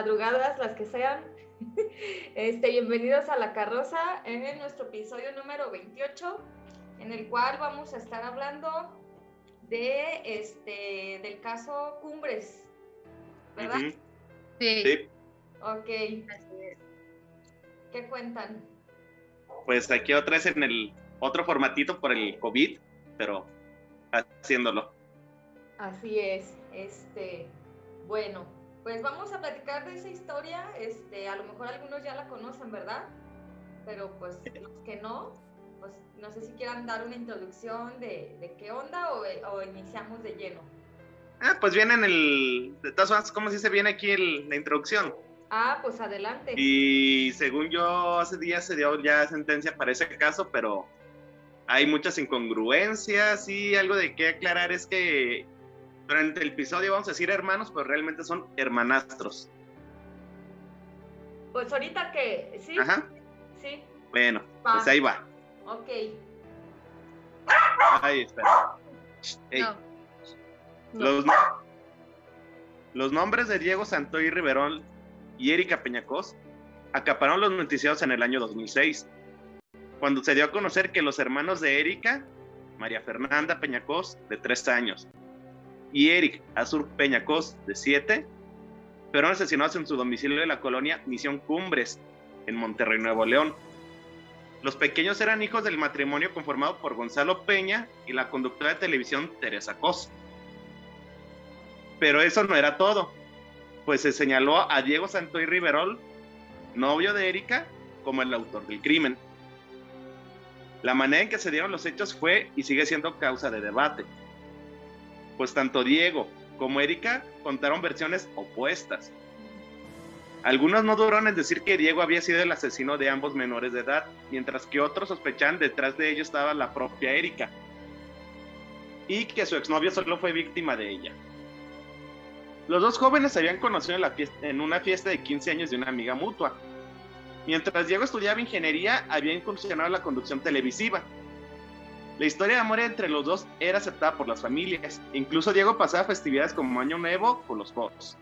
madrugadas, las que sean. Este, bienvenidos a La Carroza en nuestro episodio número 28, en el cual vamos a estar hablando de este del caso Cumbres, ¿verdad? Sí. Sí, Ok. ¿Qué cuentan? pues aquí otra vez en el otro formatito por el COVID, pero haciéndolo. Así es. Este, bueno, pues vamos a platicar de esa historia. Este, a lo mejor algunos ya la conocen, ¿verdad? Pero pues los que no, pues no sé si quieran dar una introducción de, de qué onda o, o iniciamos de lleno. Ah, pues viene en el. De todas formas, ¿cómo se dice? Viene aquí el- la introducción. Ah, pues adelante. Y según yo, hace días se dio ya sentencia para ese caso, pero hay muchas incongruencias y algo de qué aclarar es que durante el episodio vamos a decir hermanos, pero realmente son hermanastros. Pues ahorita que, sí, Ajá. sí, Bueno, Va. pues ahí va. ok. Ahí No. No. Los, no- los nombres de Diego Santoy Riverón y Erika Peñacos acapararon los noticiados en el año 2006, cuando se dio a conocer que los hermanos de Erika, María Fernanda Peñacos, de 3 años, y Eric Azur Peñacos, de 7, fueron asesinados en su domicilio de la colonia Misión Cumbres, en Monterrey, Nuevo León. Los pequeños eran hijos del matrimonio conformado por Gonzalo Peña y la conductora de televisión Teresa Cos. Pero eso no era todo, pues se señaló a Diego Santoy Riverol, novio de Erika, como el autor del crimen. La manera en que se dieron los hechos fue y sigue siendo causa de debate, pues tanto Diego como Erika contaron versiones opuestas. Algunos no duraron en decir que Diego había sido el asesino de ambos menores de edad, mientras que otros sospechaban detrás de ellos estaba la propia Erika, y que su exnovio solo fue víctima de ella. Los dos jóvenes se habían conocido en, la fiesta- en una fiesta de 15 años de una amiga mutua. Mientras Diego estudiaba ingeniería, había incursionado en la conducción televisiva. La historia de amor entre los dos era aceptada por las familias. Incluso Diego pasaba festividades como Año Nuevo con los fotos.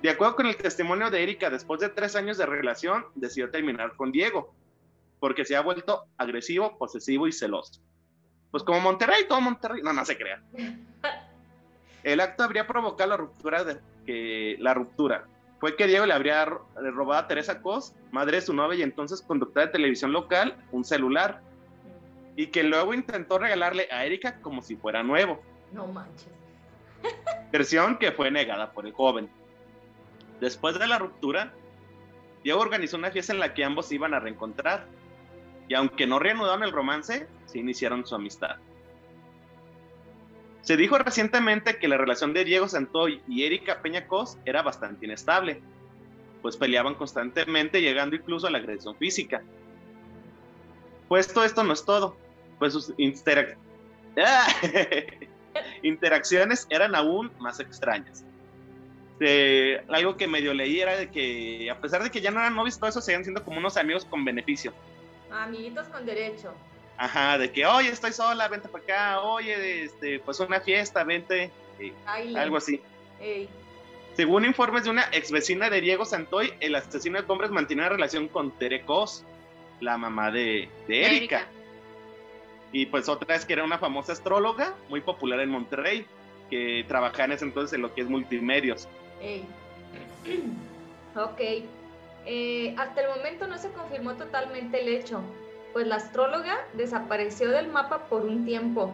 De acuerdo con el testimonio de Erika, después de tres años de relación, decidió terminar con Diego, porque se ha vuelto agresivo, posesivo y celoso. Pues como Monterrey, todo Monterrey, no, no se crea. El acto habría provocado la ruptura de que la ruptura fue que Diego le habría robado a Teresa Cos, madre de su novia y entonces conductora de televisión local, un celular y que luego intentó regalarle a Erika como si fuera nuevo, No manches. versión que fue negada por el joven. Después de la ruptura, Diego organizó una fiesta en la que ambos se iban a reencontrar y aunque no reanudaron el romance, se iniciaron su amistad. Se dijo recientemente que la relación de Diego Santoy y Erika Peña Cos era bastante inestable, pues peleaban constantemente, llegando incluso a la agresión física. Pues todo esto no es todo, pues sus interac- ¡Ah! interacciones eran aún más extrañas. Eh, algo que medio leí era de que, a pesar de que ya no eran novios, todo eso seguían siendo como unos amigos con beneficio. Amiguitos con derecho. Ajá, de que, oye, estoy sola, vente para acá, oye, este, pues una fiesta, vente, eh, Ay, algo así. ey. Según informes de una ex vecina de Diego Santoy, el asesino de hombres mantenía una relación con Tere Cos, la mamá de, de Erika. Y pues otra es que era una famosa astróloga, muy popular en Monterrey, que trabajaba en ese entonces en lo que es multimedios. Ey. Ok. Eh, hasta el momento no se confirmó totalmente el hecho, pues la astróloga desapareció del mapa por un tiempo.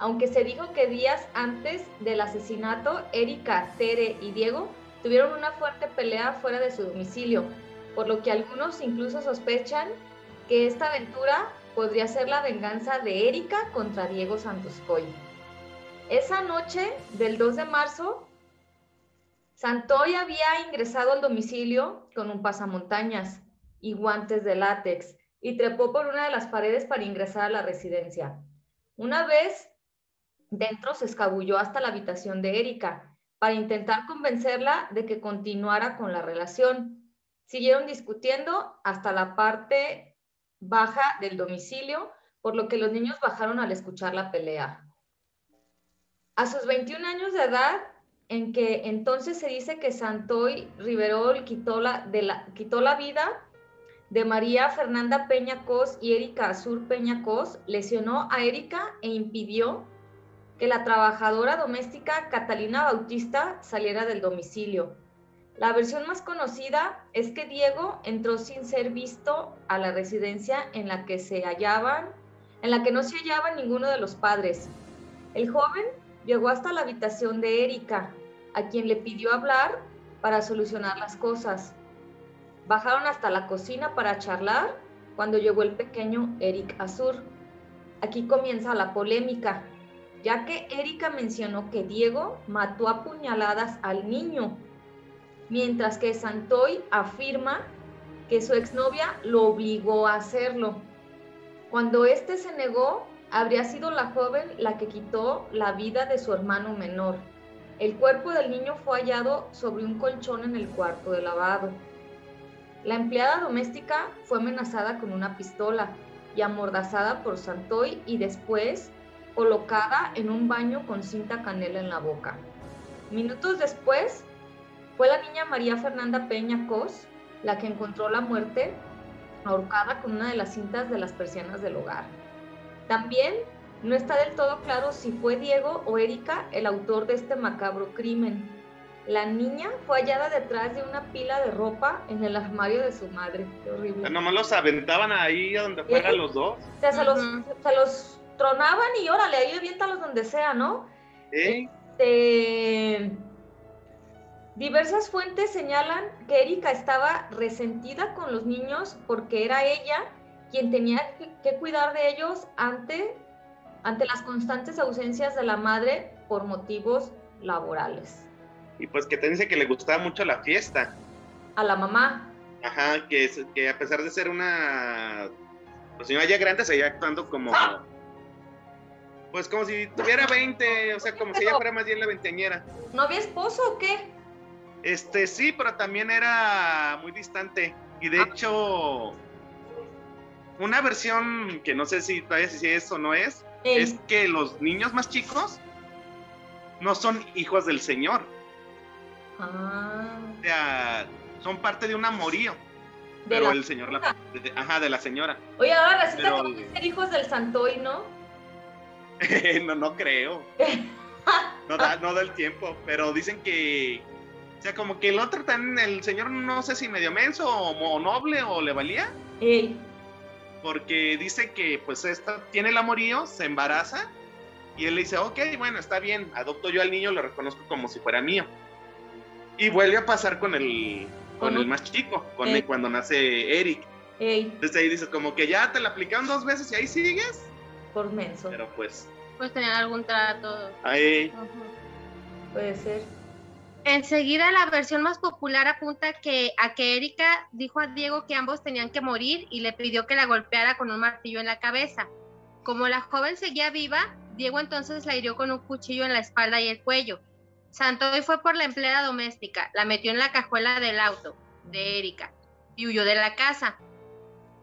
Aunque se dijo que días antes del asesinato, Erika, Tere y Diego tuvieron una fuerte pelea fuera de su domicilio, por lo que algunos incluso sospechan que esta aventura podría ser la venganza de Erika contra Diego Santoscoy. Esa noche del 2 de marzo, Santoy había ingresado al domicilio con un pasamontañas y guantes de látex y trepó por una de las paredes para ingresar a la residencia. Una vez dentro se escabulló hasta la habitación de Erika para intentar convencerla de que continuara con la relación. Siguieron discutiendo hasta la parte baja del domicilio, por lo que los niños bajaron al escuchar la pelea. A sus 21 años de edad, en que entonces se dice que Santoy Riverol quitó la, de la, quitó la vida de María Fernanda Peña Cos y Erika Azur Peña Cos, lesionó a Erika e impidió que la trabajadora doméstica Catalina Bautista saliera del domicilio. La versión más conocida es que Diego entró sin ser visto a la residencia en la que se hallaban, en la que no se hallaba ninguno de los padres. El joven llegó hasta la habitación de Erika, a quien le pidió hablar para solucionar las cosas. Bajaron hasta la cocina para charlar cuando llegó el pequeño Eric Azur. Aquí comienza la polémica, ya que Erika mencionó que Diego mató a puñaladas al niño, mientras que Santoy afirma que su exnovia lo obligó a hacerlo. Cuando éste se negó, habría sido la joven la que quitó la vida de su hermano menor. El cuerpo del niño fue hallado sobre un colchón en el cuarto de lavado. La empleada doméstica fue amenazada con una pistola y amordazada por Santoy y después colocada en un baño con cinta canela en la boca. Minutos después, fue la niña María Fernanda Peña Cos la que encontró la muerte ahorcada con una de las cintas de las persianas del hogar. También no está del todo claro si fue Diego o Erika el autor de este macabro crimen. La niña fue hallada detrás de una pila de ropa en el armario de su madre. Qué horrible. Nomás los aventaban ahí a donde fueran los dos. O sea, se, los, se los tronaban y órale, ahí aviéntalos donde sea, ¿no? ¿Eh? Este, diversas fuentes señalan que Erika estaba resentida con los niños porque era ella quien tenía que, cuidar de ellos ante, ante las constantes ausencias de la madre por motivos laborales. Y pues que te dice que le gustaba mucho la fiesta. A la mamá. Ajá, que, que a pesar de ser una pues, señora ya grande, seguía actuando como. Pues como si tuviera 20, o sea, como si ella fuera más bien la veinteañera. ¿No había esposo o qué? Este sí, pero también era muy distante. Y de Ah. hecho, una versión que no sé si todavía si es o no es, es que los niños más chicos no son hijos del señor. ah, O sea, son parte de un amorío. de Pero la- el señor, la, ajá, de la señora. Oye, ahora resulta pero- que van a ser hijos del Santoy, ¿no? no, no creo. No da, no da el tiempo, pero dicen que, o sea, como que el otro también, el señor no sé si medio menso o, noble o le valía, Ey, porque dice que pues esta tiene el amorío, se embaraza y él le dice, ok, bueno, está bien, adopto yo al niño, lo reconozco como si fuera mío. Y vuelve a pasar con el, con el más chico, con el- cuando nace Eric. ey, Entonces ahí dices como que ya te la aplicaron dos veces y ahí sigues, por menso. pero pues, Pues tenían algún trato. ahí. Puede ser. Enseguida la versión más popular apunta que a que Erika dijo a Diego que ambos tenían que morir y le pidió que la golpeara con un martillo en la cabeza. Como la joven seguía viva, Diego entonces la hirió con un cuchillo en la espalda y el cuello. Santoy fue por la empleada doméstica, la metió en la cajuela del auto de Erika y huyó de la casa.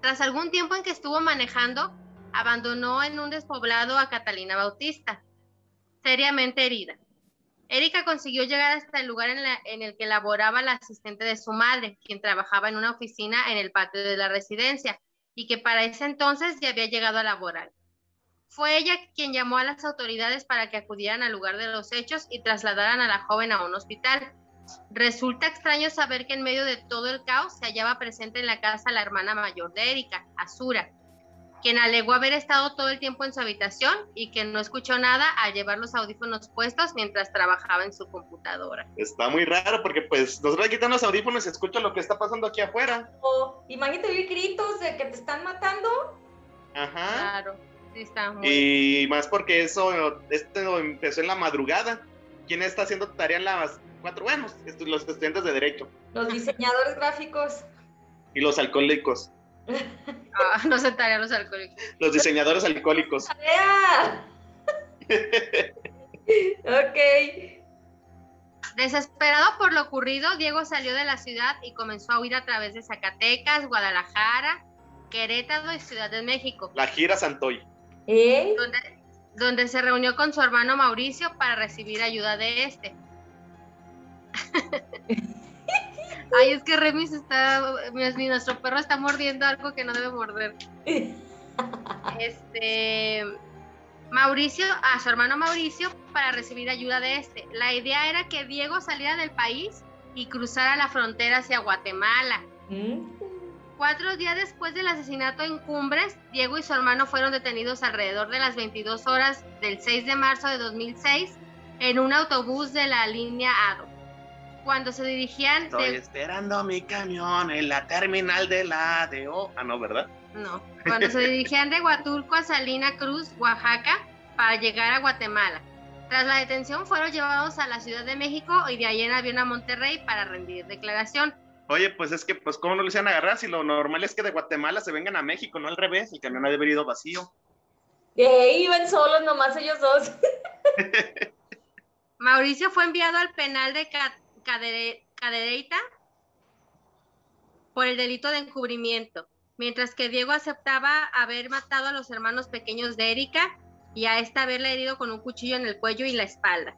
Tras algún tiempo en que estuvo manejando, abandonó en un despoblado a Catalina Bautista, seriamente herida. Erika consiguió llegar hasta el lugar en, en el que laboraba la asistente de su madre, quien trabajaba en una oficina en el patio de la residencia y que para ese entonces ya había llegado a laborar. Fue ella quien llamó a las autoridades para que acudieran al lugar de los hechos y trasladaran a la joven a un hospital. Resulta extraño saber que en medio de todo el caos se hallaba presente en la casa la hermana mayor de Erika, Azura, quien alegó haber estado todo el tiempo en su habitación y que no escuchó nada al llevar los audífonos puestos mientras trabajaba en su computadora. está muy raro porque pues nosotros quitan los audífonos y escucho lo que está pasando aquí afuera. O imagínate oír gritos de que te están matando. Ajá. Claro, sí está muy... Y más porque eso esto empezó en la madrugada. ¿Quién está haciendo tarea en las cuatro? Bueno, los estudiantes de derecho Los diseñadores gráficos. y los alcohólicos, Ah, no sentaría a los alcohólicos. los diseñadores alcohólicos. ¡Tarea! ok. Desesperado por lo ocurrido, Diego salió de la ciudad y comenzó a huir a través de Zacatecas, Guadalajara, Querétaro y Ciudad de México, La gira Santoy. ¿Eh? donde, donde se reunió con su hermano Mauricio para recibir ayuda de este. Ay, es que Remis está, mi, nuestro perro está mordiendo algo que no debe morder. Este, Mauricio, a su hermano Mauricio, para recibir ayuda de este. La idea era que Diego saliera del país y cruzara la frontera hacia Guatemala. Mm. Cuatro días después del asesinato en Cumbres, Diego y su hermano fueron detenidos alrededor de las 22 horas del 6 de marzo de 2006 en un autobús de la línea ADO. Cuando se dirigían... Estoy esperando mi camión en la terminal de la ADO. Ah, no, ¿verdad? No. Cuando se dirigían de Huatulco a Salina Cruz, Oaxaca, para llegar a Guatemala. Tras la detención fueron llevados a la Ciudad de México y de ahí en avión a Monterrey para rendir declaración. Oye, pues es que, pues, ¿cómo no lo hicieron agarrar? Si lo normal es que de Guatemala se vengan a México, no al revés, el camión ha de haber ido vacío. Eh, iban solos nomás ellos dos. Mauricio fue enviado al penal de Cadereyta por el delito de encubrimiento, mientras que Diego aceptaba haber matado a los hermanos pequeños de Erika y a esta haberle herido con un cuchillo en el cuello y la espalda.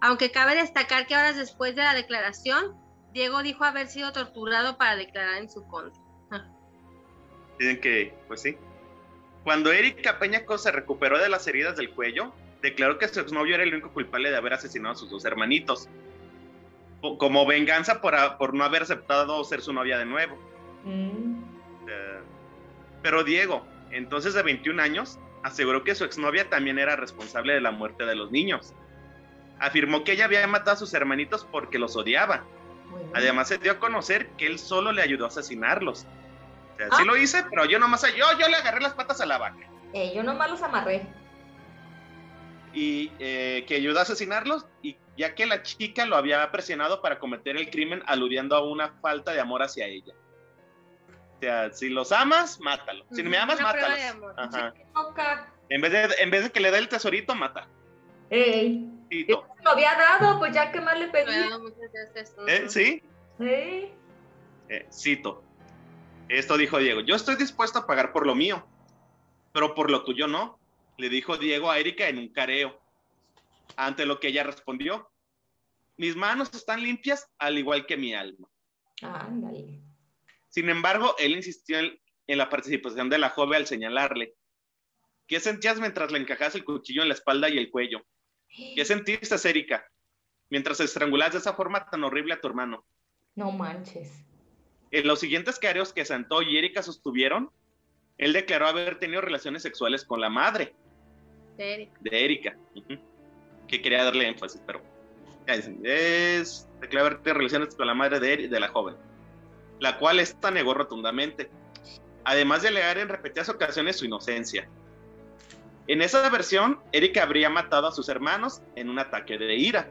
Aunque cabe destacar que horas después de la declaración, Diego dijo haber sido torturado para declarar en su contra. Dicen que, pues sí. Cuando Erika Peñaco se recuperó de las heridas del cuello, declaró que su exnovio era el único culpable de haber asesinado a sus dos hermanitos, como venganza por, por no haber aceptado ser su novia de nuevo. Mm. Eh, pero Diego, entonces de 21 años, aseguró que su exnovia también era responsable de la muerte de los niños. Afirmó que ella había matado a sus hermanitos porque los odiaba Además se dio a conocer que él solo le ayudó a asesinarlos. O sea, sí ah. lo hice, pero yo nomás, yo, yo le agarré las patas a la vaca. Eh, yo nomás los amarré. Y eh, que ayudó a asesinarlos, y ya que la chica lo había presionado para cometer el crimen, aludiendo a una falta de amor hacia ella. O sea, si los amas, mátalo. Si me amas, mátalo. En vez, de, en vez de que le dé el tesorito, mata. Ey. Lo había dado, pues ya que más le pedí. ¿Eh? ¿Sí? Sí. Eh, cito. Esto dijo Diego. Yo estoy dispuesto a pagar por lo mío, pero por lo tuyo no. Le dijo Diego a Erika en un careo. Ante lo que ella respondió. Mis manos están limpias al igual que mi alma. Ándale. Sin embargo, él insistió en, en la participación de la joven al señalarle. ¿Qué sentías mientras le encajabas el cuchillo en la espalda y el cuello? ¿Qué sentiste, Erika? Mientras estrangulas de esa forma tan horrible a tu hermano. No manches. En los siguientes careos que Santo y Erika sostuvieron, él declaró haber tenido relaciones sexuales con la madre de Erika. Que quería darle énfasis, pero es tenido relaciones con la madre de, de la joven, la cual esta negó rotundamente, además de alegar en repetidas ocasiones su inocencia. En esa versión, Erika habría matado a sus hermanos en un ataque de ira.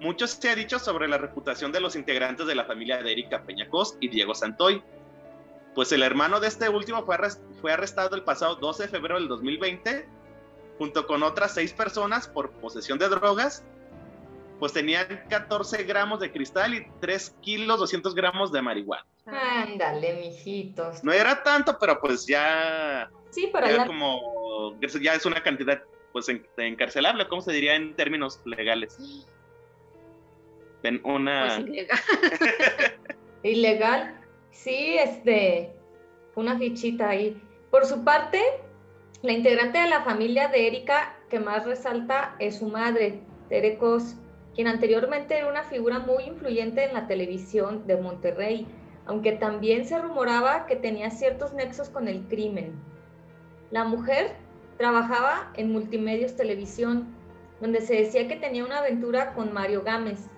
Mucho se ha dicho sobre la reputación de los integrantes de la familia de Erika Peñacos y Diego Santoy, pues el hermano de este último fue, arrestado el pasado 12 de febrero del 2020, junto con otras seis personas por posesión de drogas, pues tenían 14 gramos de cristal y 3 kilos 200 gramos de marihuana. Ándale, mijitos. No era tanto, pero pues ya Sí, pero ya como ya es una cantidad pues encarcelable, ¿cómo se diría en términos legales? En una pues ilegal. ilegal. Sí, este una fichita ahí. Por su parte, la integrante de la familia de Erika que más resalta es su madre, Tere Cos, quien anteriormente era una figura muy influyente en la televisión de Monterrey, aunque también se rumoraba que tenía ciertos nexos con el crimen. La mujer trabajaba en Multimedios Televisión, donde se decía que tenía una aventura con Mario Gámez,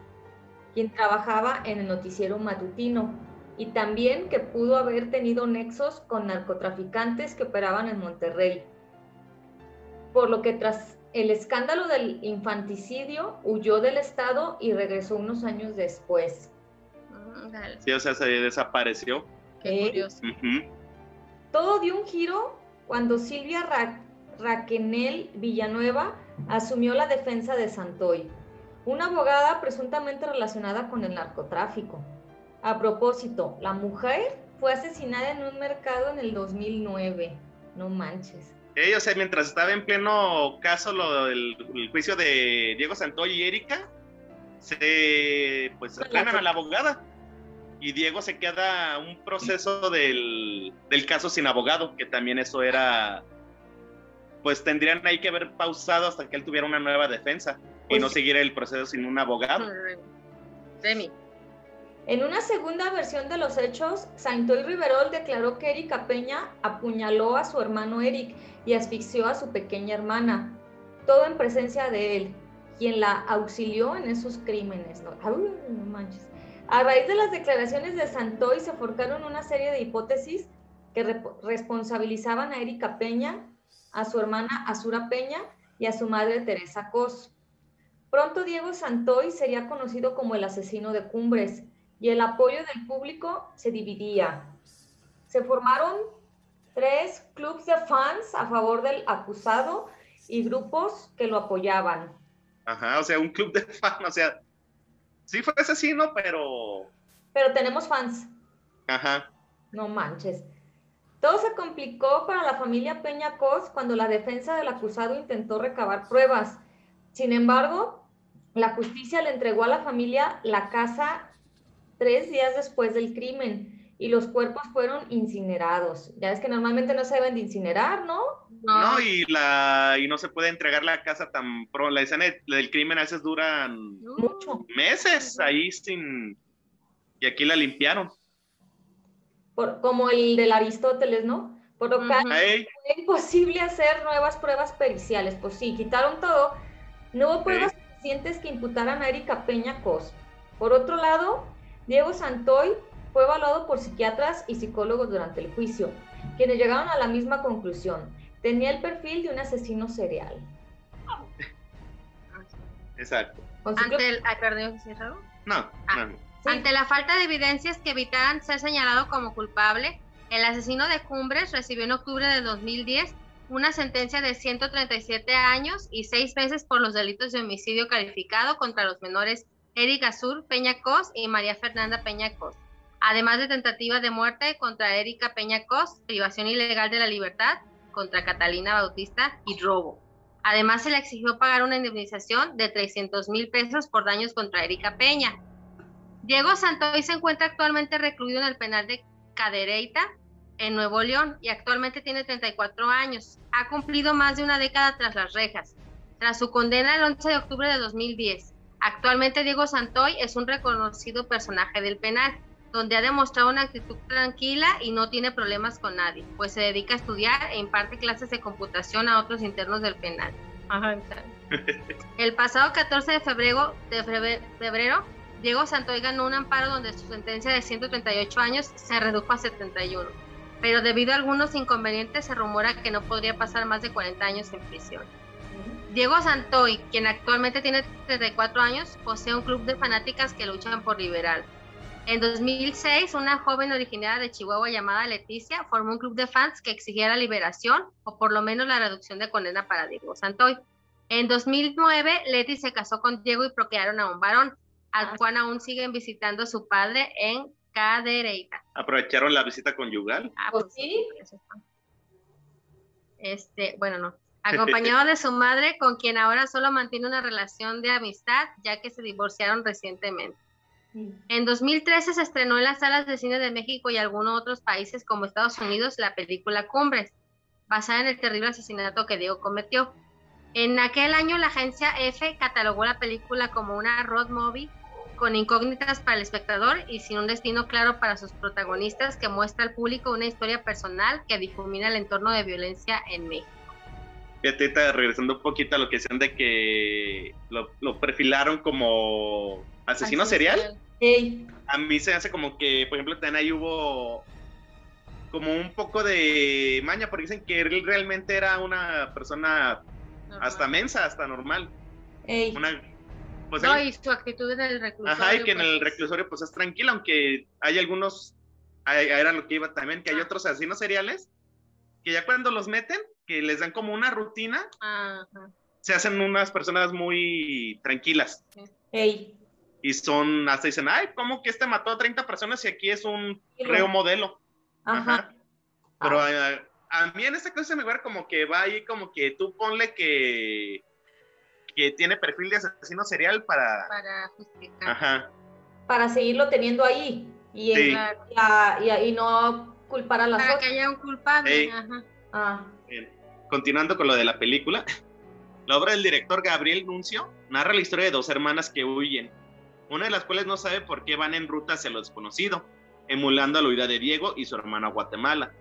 quien trabajaba en el noticiero matutino, y también que pudo haber tenido nexos con narcotraficantes que operaban en Monterrey. Por lo que tras el escándalo del infanticidio huyó del estado y regresó unos años después. Sí, o sea, se desapareció. Qué curioso. Todo dio un giro cuando Silvia Raquenel Villanueva asumió la defensa de Santoy, una abogada presuntamente relacionada con el narcotráfico. A propósito, la mujer fue asesinada en un mercado en el 2009. No manches. Ella, o sea, mientras estaba en pleno caso lo del juicio de Diego Santoy y Erika, se pues frenan a la abogada y Diego se queda un proceso del, del, caso sin abogado, que también eso era, pues tendrían ahí que haber pausado hasta que él tuviera una nueva defensa y no pues seguir el proceso sin un abogado. Demi. En una segunda versión de los hechos, Saintoy Riverol declaró que Erika Peña apuñaló a su hermano Eric y asfixió a su pequeña hermana, todo en presencia de él, quien la auxilió en esos crímenes. A raíz de las declaraciones de Santoy se forjaron una serie de hipótesis que responsabilizaban a Erika Peña, a su hermana Azura Peña y a su madre Teresa Cos. Pronto Diego Santoy sería conocido como el asesino de Cumbres y el apoyo del público se dividía. Se formaron tres clubes de fans a favor del acusado y grupos que lo apoyaban. Ajá, o sea, un club de fans, o sea, sí fue asesino, pero... Pero tenemos fans. Ajá. No manches. Todo se complicó para la familia Peña Cos cuando la defensa del acusado intentó recabar pruebas. Sin embargo, la justicia le entregó a la familia la casa tres días después del crimen y los cuerpos fueron incinerados. Ya es que normalmente no se deben de incinerar, ¿no? No, y, la, y no se puede entregar la casa tan pronto. La escena del crimen a veces duran Mucho. meses ahí sin... Y aquí la limpiaron. Por, como el del Aristóteles, ¿no? Por lo que es imposible hacer nuevas pruebas periciales. Pues sí, quitaron todo. No hubo pruebas suficientes que imputaran a Erika Peña Cos. Por otro lado, Diego Santoy fue evaluado por psiquiatras y psicólogos durante el juicio, quienes llegaron a la misma conclusión. Tenía el perfil de un asesino serial. Exacto. Ante el, No, ah, Ante la falta de evidencias que evitaran ser señalado como culpable, el asesino de Cumbres recibió en octubre de 2010 una sentencia de 137 años y seis meses por los delitos de homicidio calificado contra los menores Eric Azur Peña Cos y María Fernanda Peña Cos, además de tentativa de muerte contra Erika Peña Cos, privación ilegal de la libertad contra Catalina Bautista y robo. Además, se le exigió pagar una indemnización de 300 mil pesos por daños contra Erika Peña. Diego Santoy se encuentra actualmente recluido en el penal de Cadereyta, en Nuevo León, y actualmente tiene 34 años. Ha cumplido más de una década tras las rejas. Tras su condena el 11 de octubre de 2010, Actualmente Diego Santoy es un reconocido personaje del penal, donde ha demostrado una actitud tranquila y no tiene problemas con nadie, pues se dedica a estudiar e imparte clases de computación a otros internos del penal. El pasado 14 de febrero, de febrero, Diego Santoy ganó un amparo donde su sentencia de 138 años se redujo a 71, pero debido a algunos inconvenientes se rumora que no podría pasar más de 40 años en prisión. Diego Santoy, quien actualmente tiene 34 años, posee un club de fanáticas que luchan por liberal. En 2006, una joven originaria de Chihuahua llamada Leticia formó un club de fans que exigía la liberación o por lo menos la reducción de condena para Diego Santoy. En 2009, Leti se casó con Diego y procrearon a un varón, al ah. cual aún siguen visitando a su padre en Cadereyta. ¿Aprovecharon la visita conyugal? Ah, pues, sí. Este, bueno, no acompañado de su madre, con quien ahora solo mantiene una relación de amistad, ya que se divorciaron recientemente. En 2013 se estrenó en las salas de cine de México y algunos otros países como Estados Unidos la película Cumbres, basada en el terrible asesinato que Diego cometió. En aquel año la agencia F catalogó la película como una road movie con incógnitas para el espectador y sin un destino claro para sus protagonistas que muestra al público una historia personal que difumina el entorno de violencia en México. Fíjate, regresando un poquito a lo que decían de que lo, perfilaron como asesino serial. A mí se hace como que, por ejemplo, también ahí hubo como un poco de maña, porque dicen que él realmente era una persona hasta mensa, hasta normal. Pues no, y su actitud en el reclusorio. Ajá, y que en el pues, reclusorio pues es tranquila, aunque hay algunos, era lo que iba también, que hay otros asesinos seriales, que ya cuando los meten, que les dan como una rutina, se hacen unas personas muy tranquilas. Y son, hasta dicen, ay, ¿cómo que este mató a 30 personas y aquí es un reo modelo? Ajá. Pero a, mí en este caso se me ve como que va ahí como que tú ponle que que tiene perfil de asesino serial para... Para justificar. Ajá. Para seguirlo teniendo ahí y, Sí. en- y a- y a- y no culpar a las Para que otras. haya un culpable. Ey. Ajá. Ah, Bien. Continuando con lo de la película, la obra del director Gabriel Nuncio narra la historia de dos hermanas que huyen, una de las cuales no sabe por qué van en ruta hacia lo desconocido, emulando la huida de Diego y su hermano a Guatemala.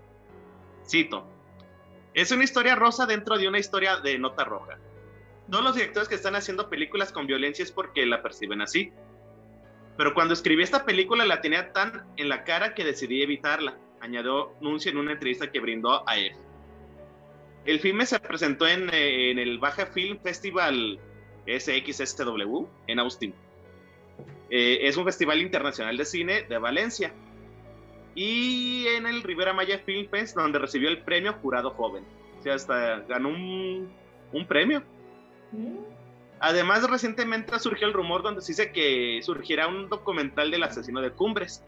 Cito, es una historia rosa dentro de una historia de nota roja. Todos los directores que están haciendo películas con violencia es porque la perciben así. Pero cuando escribí esta película la tenía tan en la cara que decidí evitarla, añadió Nuncio en una entrevista que brindó a EF. El filme se presentó en, eh, en el Baja Film Festival SXSW en Austin. Eh, es un festival internacional de cine de Valencia. Y en el Rivera Maya Film Fest, donde recibió el premio Jurado Joven. O sea, hasta ganó un, un premio. mm, Además, recientemente surgió el rumor donde se dice que surgirá un documental del asesino de Cumbres.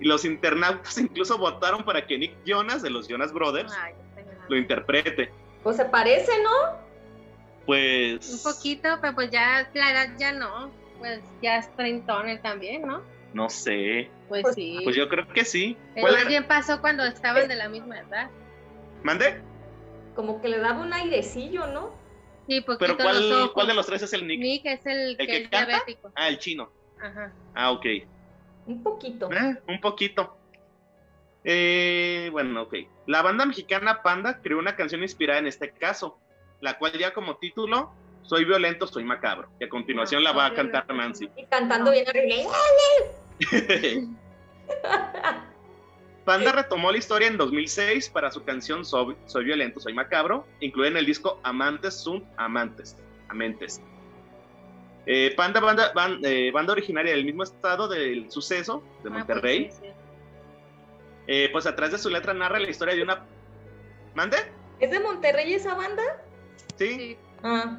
Y los internautas incluso votaron para que Nick Jonas, de los Jonas Brothers, Ay. Lo interprete. pues se parece, ¿no? Pues. Un poquito, pero pues ya la edad ya no. Pues ya es treintón él también, ¿no? No sé. Pues, Pues- sí. Pues yo creo que sí. Pero bien pasó cuando estaban de la misma edad. ¿Mande? Como que le daba un airecillo, ¿no? Sí, Pero ¿cuál, ojos. ¿cuál de los tres es el Nick? Nick es el, que que es canta? diabético. Ah, el chino. Ajá. Ah, ok. Un poquito. Eh, un poquito. Eh, bueno, ok. La banda mexicana Panda creó una canción inspirada en este caso, la cual ya como título, Soy violento, soy macabro. Y a continuación la va a cantar Nancy. Y cantando bien horrible. Panda retomó la historia en 2006 para su canción Soy, Soy violento, soy macabro, incluida en el disco Amantes sunt Amantes. Amentes. Eh, Panda, banda, ban- eh, banda originaria del mismo estado del suceso, de Ah, pues Monterrey, sí, sí. Eh, pues atrás de su letra narra la historia de una... ¿Mande? ¿Es de Monterrey esa banda? Sí. Sí. Ah,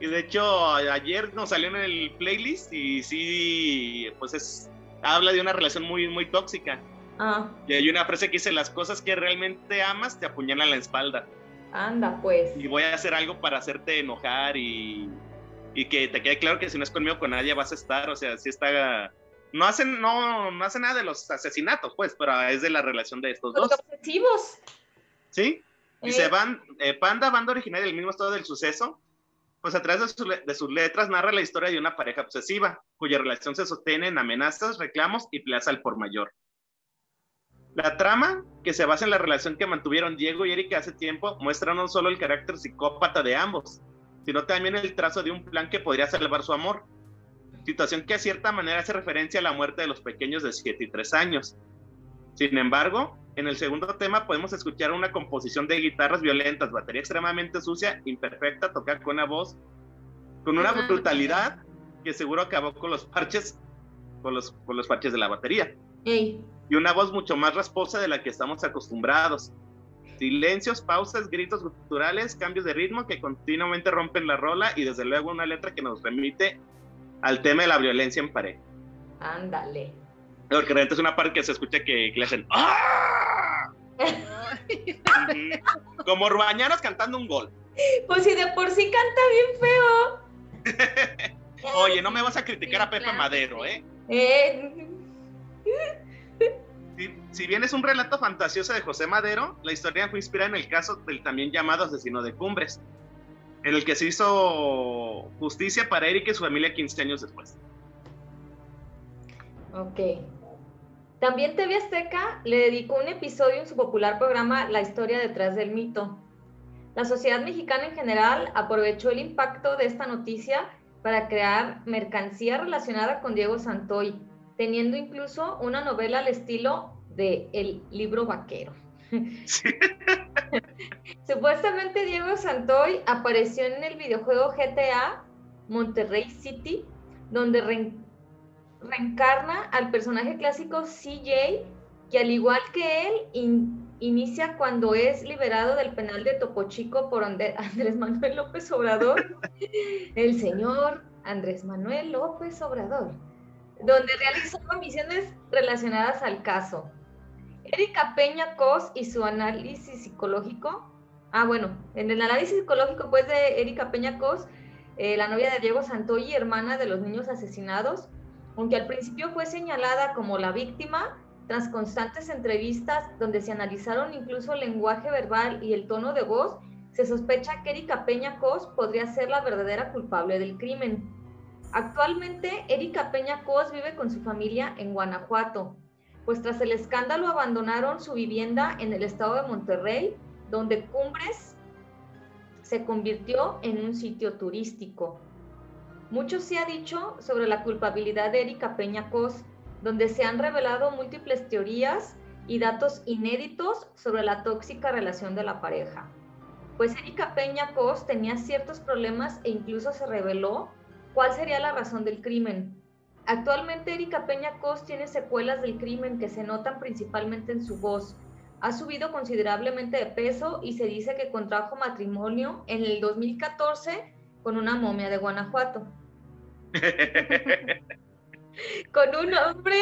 Y de hecho, ayer nos salió en el playlist y sí, pues es... Habla de una relación muy, muy tóxica. ah, Y hay una frase que dice, las cosas que realmente amas te apuñalan la espalda. anda pues. y voy a hacer algo para hacerte enojar y, y que te quede claro que si no es conmigo con nadie vas a estar, o sea, si está no hacen no no hace nada de los asesinatos, pues, pero es de la relación de estos Los dos, obsesivos. ¿sí? Dice Eh, van eh, Panda, banda originaria del mismo estado del suceso, pues a través de, su de sus letras narra la historia de una pareja obsesiva, cuya relación se sostiene en amenazas, reclamos y plaza al por mayor. La trama, que se basa en la relación que mantuvieron Diego y Erika hace tiempo, muestra no solo el carácter psicópata de ambos, sino también el trazo de un plan que podría salvar su amor. Situación que a cierta manera hace referencia a la muerte de los pequeños de 7 y 3 años. Sin embargo, en el segundo tema podemos escuchar una composición de guitarras violentas, batería extremadamente sucia, imperfecta, tocada con una voz, con una brutalidad que seguro acabó con los parches, con los, con los parches de la batería ey, y una voz mucho más rasposa de la que estamos acostumbrados. Silencios, pausas, gritos guturales, cambios de ritmo que continuamente rompen la rola y desde luego una letra que nos remite al tema de la violencia en pareja. ándale. Porque de repente es una parte que se escucha que, que le hacen ¡Ah! Como urbañanos cantando un gol. Pues si de por sí canta bien feo. Oye, no me vas a criticar Sí, a Pepe claro Madero, sí. ¿eh? Eh, Si, si bien es un relato fantasioso de José Madero, la historia fue inspirada en el caso del también llamado asesino de Cumbres, en el que se hizo justicia para Eric y su familia 15 años después. Ok. También TV Azteca le dedicó un episodio en su popular programa La historia detrás del mito. La sociedad mexicana en general aprovechó el impacto de esta noticia para crear mercancía relacionada con Diego Santoy, teniendo incluso una novela al estilo de El libro vaquero. Supuestamente Diego Santoy apareció en el videojuego GTA Monterrey City, donde reen- reencarna al personaje clásico CJ, que al igual que él, in- inicia cuando es liberado del penal de Topo Chico por Andrés Manuel López Obrador, el señor Andrés Manuel López Obrador, donde realizaba misiones relacionadas al caso. Erika Peña Cos y su análisis psicológico. Ah, bueno, en el análisis psicológico pues de Erika Peña Cos, eh, la novia de Diego Santoy, hermana de los niños asesinados, aunque al principio fue señalada como la víctima, tras constantes entrevistas donde se analizaron incluso el lenguaje verbal y el tono de voz, se sospecha que Erika Peña Cos podría ser la verdadera culpable del crimen. Actualmente, Erika Peña Cos vive con su familia en Guanajuato, pues tras el escándalo abandonaron su vivienda en el estado de Monterrey, donde Cumbres se convirtió en un sitio turístico. Mucho se ha dicho sobre la culpabilidad de Erika Peña Cos, donde se han revelado múltiples teorías y datos inéditos sobre la tóxica relación de la pareja. Pues Erika Peña Cos tenía ciertos problemas e incluso se reveló cuál sería la razón del crimen. Actualmente Erika Peña Cos tiene secuelas del crimen que se notan principalmente en su voz. Ha subido considerablemente de peso y se dice que contrajo matrimonio en el 2014 con una momia de Guanajuato. con un hombre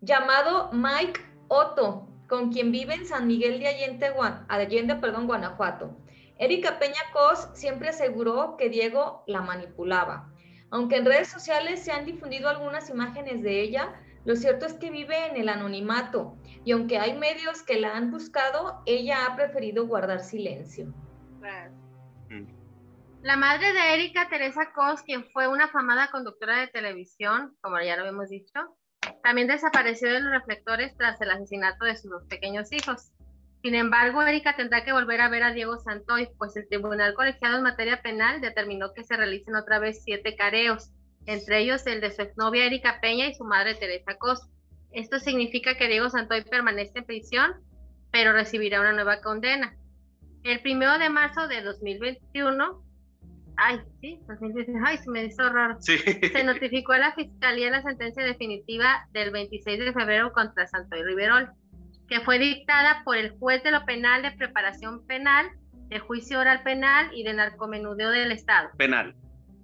llamado Mike Otto, con quien vive en San Miguel de Allende, Allende perdón, Guanajuato. Erika Peña Cos siempre aseguró que Diego la manipulaba. Aunque en redes sociales se han difundido algunas imágenes de ella, lo cierto es que vive en el anonimato y aunque hay medios que la han buscado, ella ha preferido guardar silencio. Mm. La madre de Erika, Teresa Cos, quien fue una afamada conductora de televisión, como ya lo hemos dicho, también desapareció de los reflectores tras el asesinato de sus dos pequeños hijos. Sin embargo, Erika tendrá que volver a ver a Diego Santoy, pues el Tribunal Colegiado en materia penal determinó que se realicen otra vez siete careos, entre ellos el de su exnovia Erika Peña y su madre Teresa Cos. Esto significa que Diego Santoy permanece en prisión, pero recibirá una nueva condena. El primero de marzo de 2021, ay, sí, 2021, ay, se me hizo raro. Se notificó a la Fiscalía la sentencia definitiva del 26 de febrero contra Santoy Riverol que fue dictada por el juez de lo penal de preparación penal, de juicio oral penal y de narcomenudeo del Estado. Penal.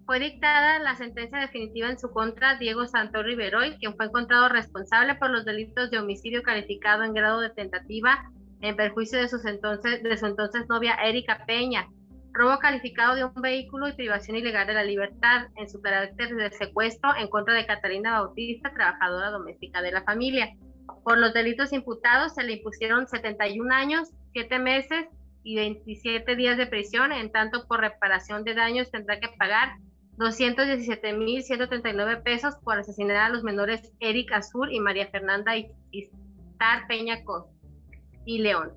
Fue dictada la sentencia definitiva en su contra Diego Santo Riveroy, quien fue encontrado responsable por los delitos de homicidio calificado en grado de tentativa en perjuicio de, sus entonces, de su entonces novia Erika Peña, robo calificado de un vehículo y privación ilegal de la libertad en su carácter de secuestro en contra de Catalina Bautista, trabajadora doméstica de la familia. Por los delitos imputados se le impusieron 71 años, 7 meses y 27 días de prisión, en tanto por reparación de daños tendrá que pagar 217.139 pesos por asesinar a los menores Eric Azur y María Fernanda Istar Peña Cos y León.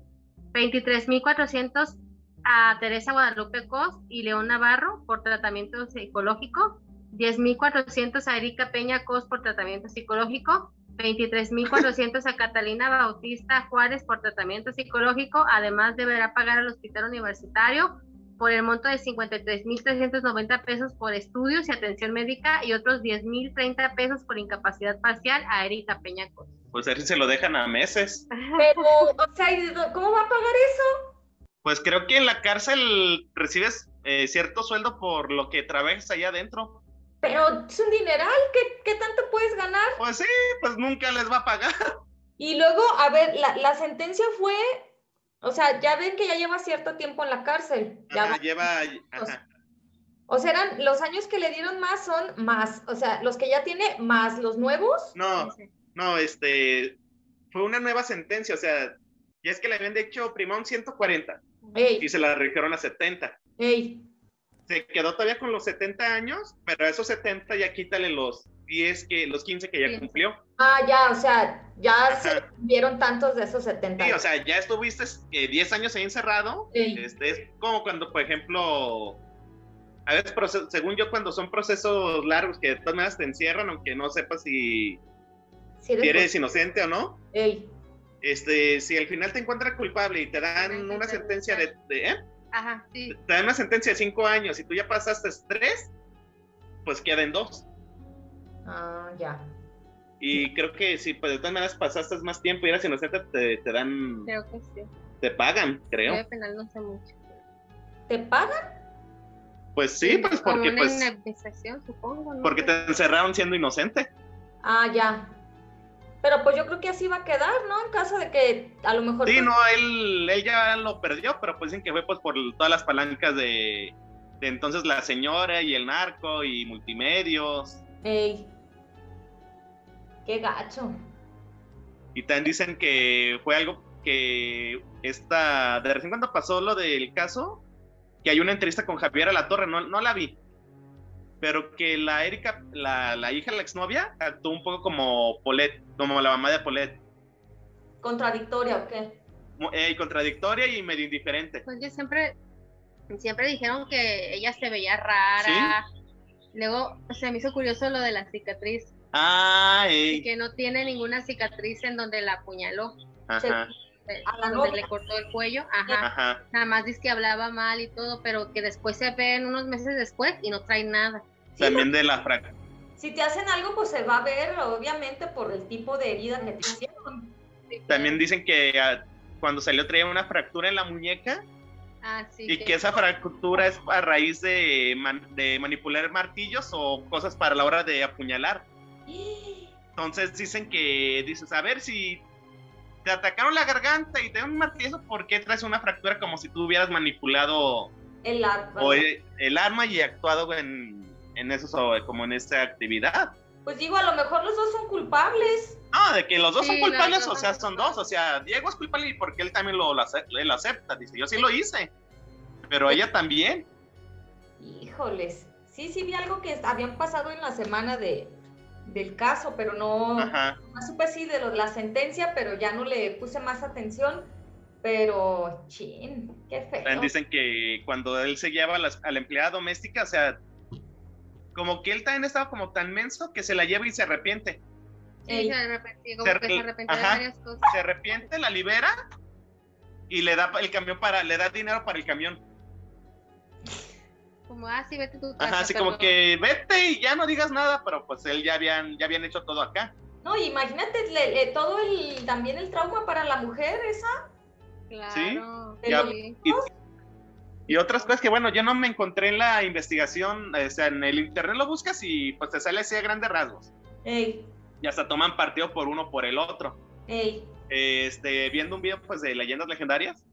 23.400 a Teresa Guadalupe Cos y León Navarro por tratamiento psicológico. 10.400 a Erika Peña Cos por tratamiento psicológico 23.400 a Catalina Bautista Juárez por tratamiento psicológico. Además, deberá pagar al hospital universitario por el monto de 53.390 pesos por estudios y atención médica y otros 10.030 pesos por incapacidad parcial a Erika Peña Pues a ver si se lo dejan a meses. Pero, o sea, ¿cómo va a pagar eso? Pues creo que en la cárcel recibes eh, cierto sueldo por lo que trabajas allá adentro. Pero es un dineral, ¿qué, tanto puedes ganar? Pues sí, pues nunca les va a pagar. Y luego, a ver, la, sentencia fue, o sea, ya ven que ya lleva cierto tiempo en la cárcel. Ya lleva... O sea, eran, los años que le dieron más son más, o sea, los que ya tiene más los nuevos. No, no, este, fue una nueva sentencia, o sea, ya es que le habían dicho primero un 140 y se la redujeron a 70. Ey se quedó todavía con los 70 años, pero a esos 70 ya quítale los 10 que, los 15 que ya cumplió. Ah, ya, o sea, ya se vieron tantos de esos 70. Sí, o sea, ya estuviste 10 años ahí encerrado. Este, es como cuando, por ejemplo, a veces, según yo, cuando son procesos largos que de todas maneras te encierran, aunque no sepas si, eres, inocente o no. Este, si al final te encuentras culpable y te dan una sentencia de, de ¿eh? Ajá, sí. Te dan una sentencia de cinco años y tú ya pasaste tres, pues quedan dos. Ah, ya. Y creo que si pues de todas maneras pasaste más tiempo y eras inocente, te, te dan. Creo que sí. Te pagan, creo. penal no sé mucho. ¿Te pagan? Pues sí, pues porque. Una pues, supongo. ¿no? Porque te encerraron siendo inocente. Ah, ya. Pero pues yo creo que así va a quedar, ¿no? En caso de que a lo mejor... Sí, pues no, él, él ya lo perdió, pero pues dicen que fue pues por todas las palancas de, entonces la señora y el narco y multimedios. Ey. Qué gacho. Y también dicen que fue algo que esta, de recién cuando pasó lo del caso, que hay una entrevista con Javier La Torre, no, no la vi, pero que la Erika, la, la hija, la exnovia, actuó un poco como Polet, como la mamá de Polet. ¿Contradictoria o qué? Eh, contradictoria y medio indiferente. Pues yo siempre, siempre dijeron que ella se veía rara. Luego se me hizo curioso lo de la cicatriz. Ah. Que no tiene ninguna cicatriz en donde la apuñaló. Ajá. A la donde novia. le cortó el cuello. Ajá. Ajá. Nada más dice que hablaba mal y todo, pero que después se ven unos meses después y no trae nada. Sí, También de la fraca. Si te hacen algo, pues se va a ver, obviamente, por el tipo de herida que te hicieron. También dicen que ah, cuando salió traía una fractura en la muñeca Ah, sí. y que esa fractura es a raíz de, man- de manipular martillos o cosas para la hora de apuñalar. Entonces dicen que, dices, a ver si te atacaron la garganta y te dan un martillo, ¿por qué traes una fractura como si tú hubieras manipulado El arma. o el, el arma y actuado en, en eso, so- como en esta actividad? Pues digo, a lo mejor los dos son culpables. No, de que los dos Sí, son culpables, o sea, son dos, o sea, Diego es culpable y porque él también lo, lo acepta, dice, yo sí lo hice, pero ella también. Híjoles. Sí, sí vi algo que habían pasado en la semana de, del caso, pero no, Ajá. no supe sí de lo- la sentencia, pero ya no le puse más atención. Pero, chin, qué feo. También dicen que cuando él se lleva a, las- a la empleada doméstica, o sea, como que él también estaba como tan menso que se la lleva y se arrepiente. Sí, Ey. se que se de varias cosas. Se arrepiente, la libera y le da el camión para, le da dinero para el camión. Como, ah, sí, vete a tu casa. Ajá, así como que vete y ya no digas nada, pero pues él ya habían, ya habían hecho todo acá. No, imagínate le- le- todo el, también el trauma para la mujer esa. Claro. Ya- sí. Y, y otras cosas que, bueno, yo no me encontré en la investigación, o sea, en el internet lo buscas y pues te sale así a grandes rasgos. Ey, Y hasta toman partido por uno por el otro. ey. Este, viendo un video pues de leyendas legendarias,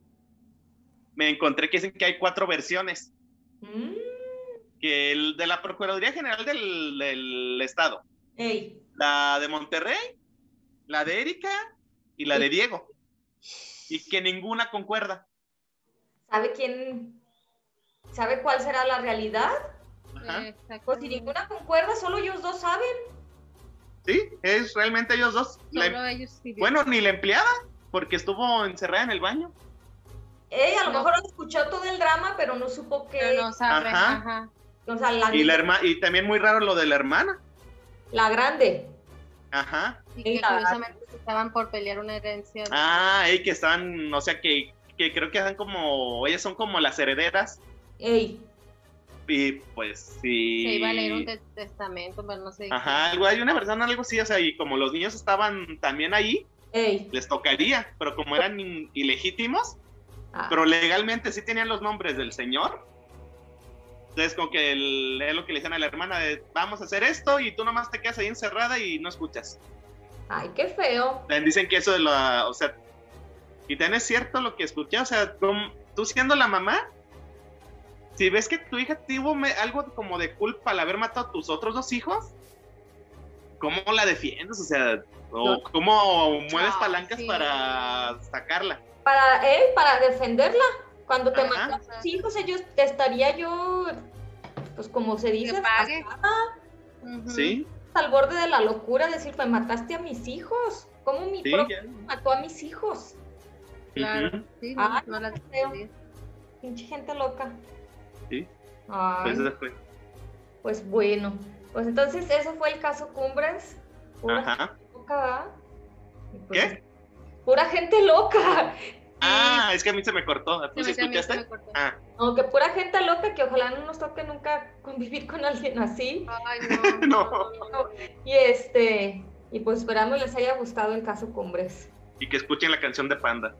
me encontré que dicen que hay cuatro versiones. Mm, Que el de la Procuraduría General del, del Estado, ey. la de Monterrey, la de Erika y la de Diego. Y que ninguna concuerda. ¿Sabe quién? ¿Sabe cuál será la realidad? Pues si ninguna concuerda, solo ellos dos saben. Sí, es realmente ellos dos. La- Solo ellos sí bueno, ni la empleada, porque estuvo encerrada en el baño. Ey, a lo No. mejor escuchó todo el drama, pero no supo que. pero no sabe. Ajá. Ajá. O sea, la, Y, la herma y también muy raro lo de la hermana. la grande. Ajá. Y que curiosamente estaban por pelear una herencia. Ah, y que están, o sea, que, que creo que están como, ellas son como las herederas. Ey, Y pues sí. Se iba a leer un te- testamento, pero no sé. Ajá, algo, hay una verdad, algo así, o sea, y como los niños estaban también ahí, ey. les tocaría, pero como eran in- ilegítimos, Ah, pero legalmente sí tenían los nombres del señor. Entonces, como que el- es lo que le dicen a la hermana, de, vamos a hacer esto y tú nomás te quedas ahí encerrada y no escuchas. Ay, qué feo. También dicen que eso de la, o sea, y también es cierto lo que escuché, o sea, como- tú siendo la mamá, si ves que tu hija tuvo algo como de culpa al haber matado a tus otros dos hijos, ¿cómo la defiendes? O sea, o No. cómo mueves Ah, palancas sí. para sacarla. Para él, para defenderla. Cuando te matan a tus hijos, ellos te estaría yo, pues como se dice, Ujú. ¿Sí? al borde de la locura, decir, me mataste a mis hijos. ¿Cómo mi Sí, propio ya. mató a mis hijos? Claro. Ujú. Sí, no, Ah, no la. Pinche gente loca. Sí. Pues eso fue. pues bueno. Pues entonces ese fue el caso Cumbres. Pura Ajá. gente loca, ¿verdad? Y pues, ¿Qué? Pura gente loca. Ah, es que a mí se me cortó. ¿Tú me- sí me- escuchaste? me cortó. Ah, No, que pura gente loca que ojalá no nos toque nunca convivir con alguien así. Ay, No. no. Y este, y pues esperamos les haya gustado el caso Cumbres. y que escuchen la canción de Panda.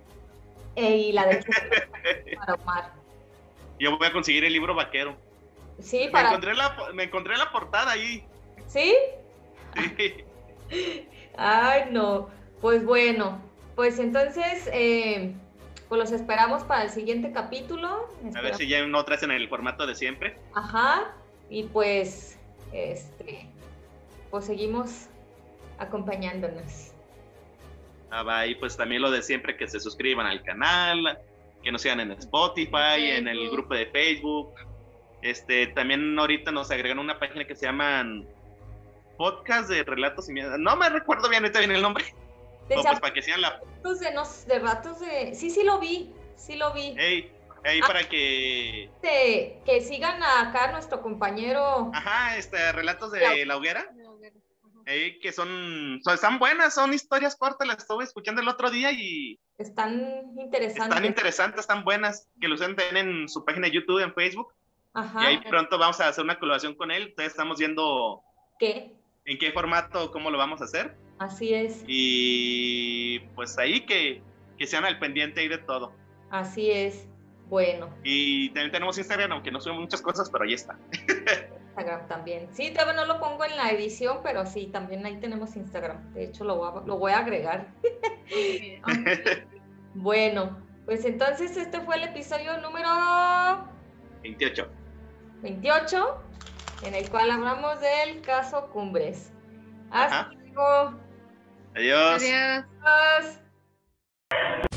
Eh, y la de para Omar. Yo voy a conseguir el libro vaquero. Sí, Me para. encontré la, me encontré la portada ahí. ¿Sí? Sí. Ay, no. Pues bueno, pues entonces, eh, pues los esperamos para el siguiente capítulo. A ver si ya no traes en el formato de siempre. Ajá. Y pues, este, pues seguimos acompañándonos. Ah, va, y pues también lo de siempre que se suscriban al canal, que nos sigan en Spotify, en el grupo de Facebook. Este, también ahorita nos agregan una página que se llaman Podcast de Relatos y Miedo. No me recuerdo bien ahorita bien el nombre. De o pues para que sean la ratos de, nos, de ratos de... Sí, sí lo vi, sí lo vi. Ey, ey, Ah. para que que sigan acá nuestro compañero. ajá, este relatos de la hoguera, ey, que son, son están buenas, son historias cortas, las estuve escuchando el otro día y Están interesantes. están interesantes, están buenas, que lo usen en su página de YouTube, en Facebook, Ajá. y ahí pronto vamos a hacer una colaboración con él, entonces estamos viendo ¿Qué? en qué formato, cómo lo vamos a hacer. Así es, Y pues ahí que, que sean al pendiente ahí de todo. así es. Bueno, Y también tenemos Instagram, aunque no subimos muchas cosas, pero ahí está. Instagram también. Sí, todavía no lo pongo en la edición, pero sí, también ahí tenemos Instagram. De hecho, lo voy a, lo voy a agregar. Bueno, pues entonces este fue el episodio número 28. 28, en el cual hablamos del caso Cumbres. Hasta Ajá. luego. Adiós. Adiós. Adiós.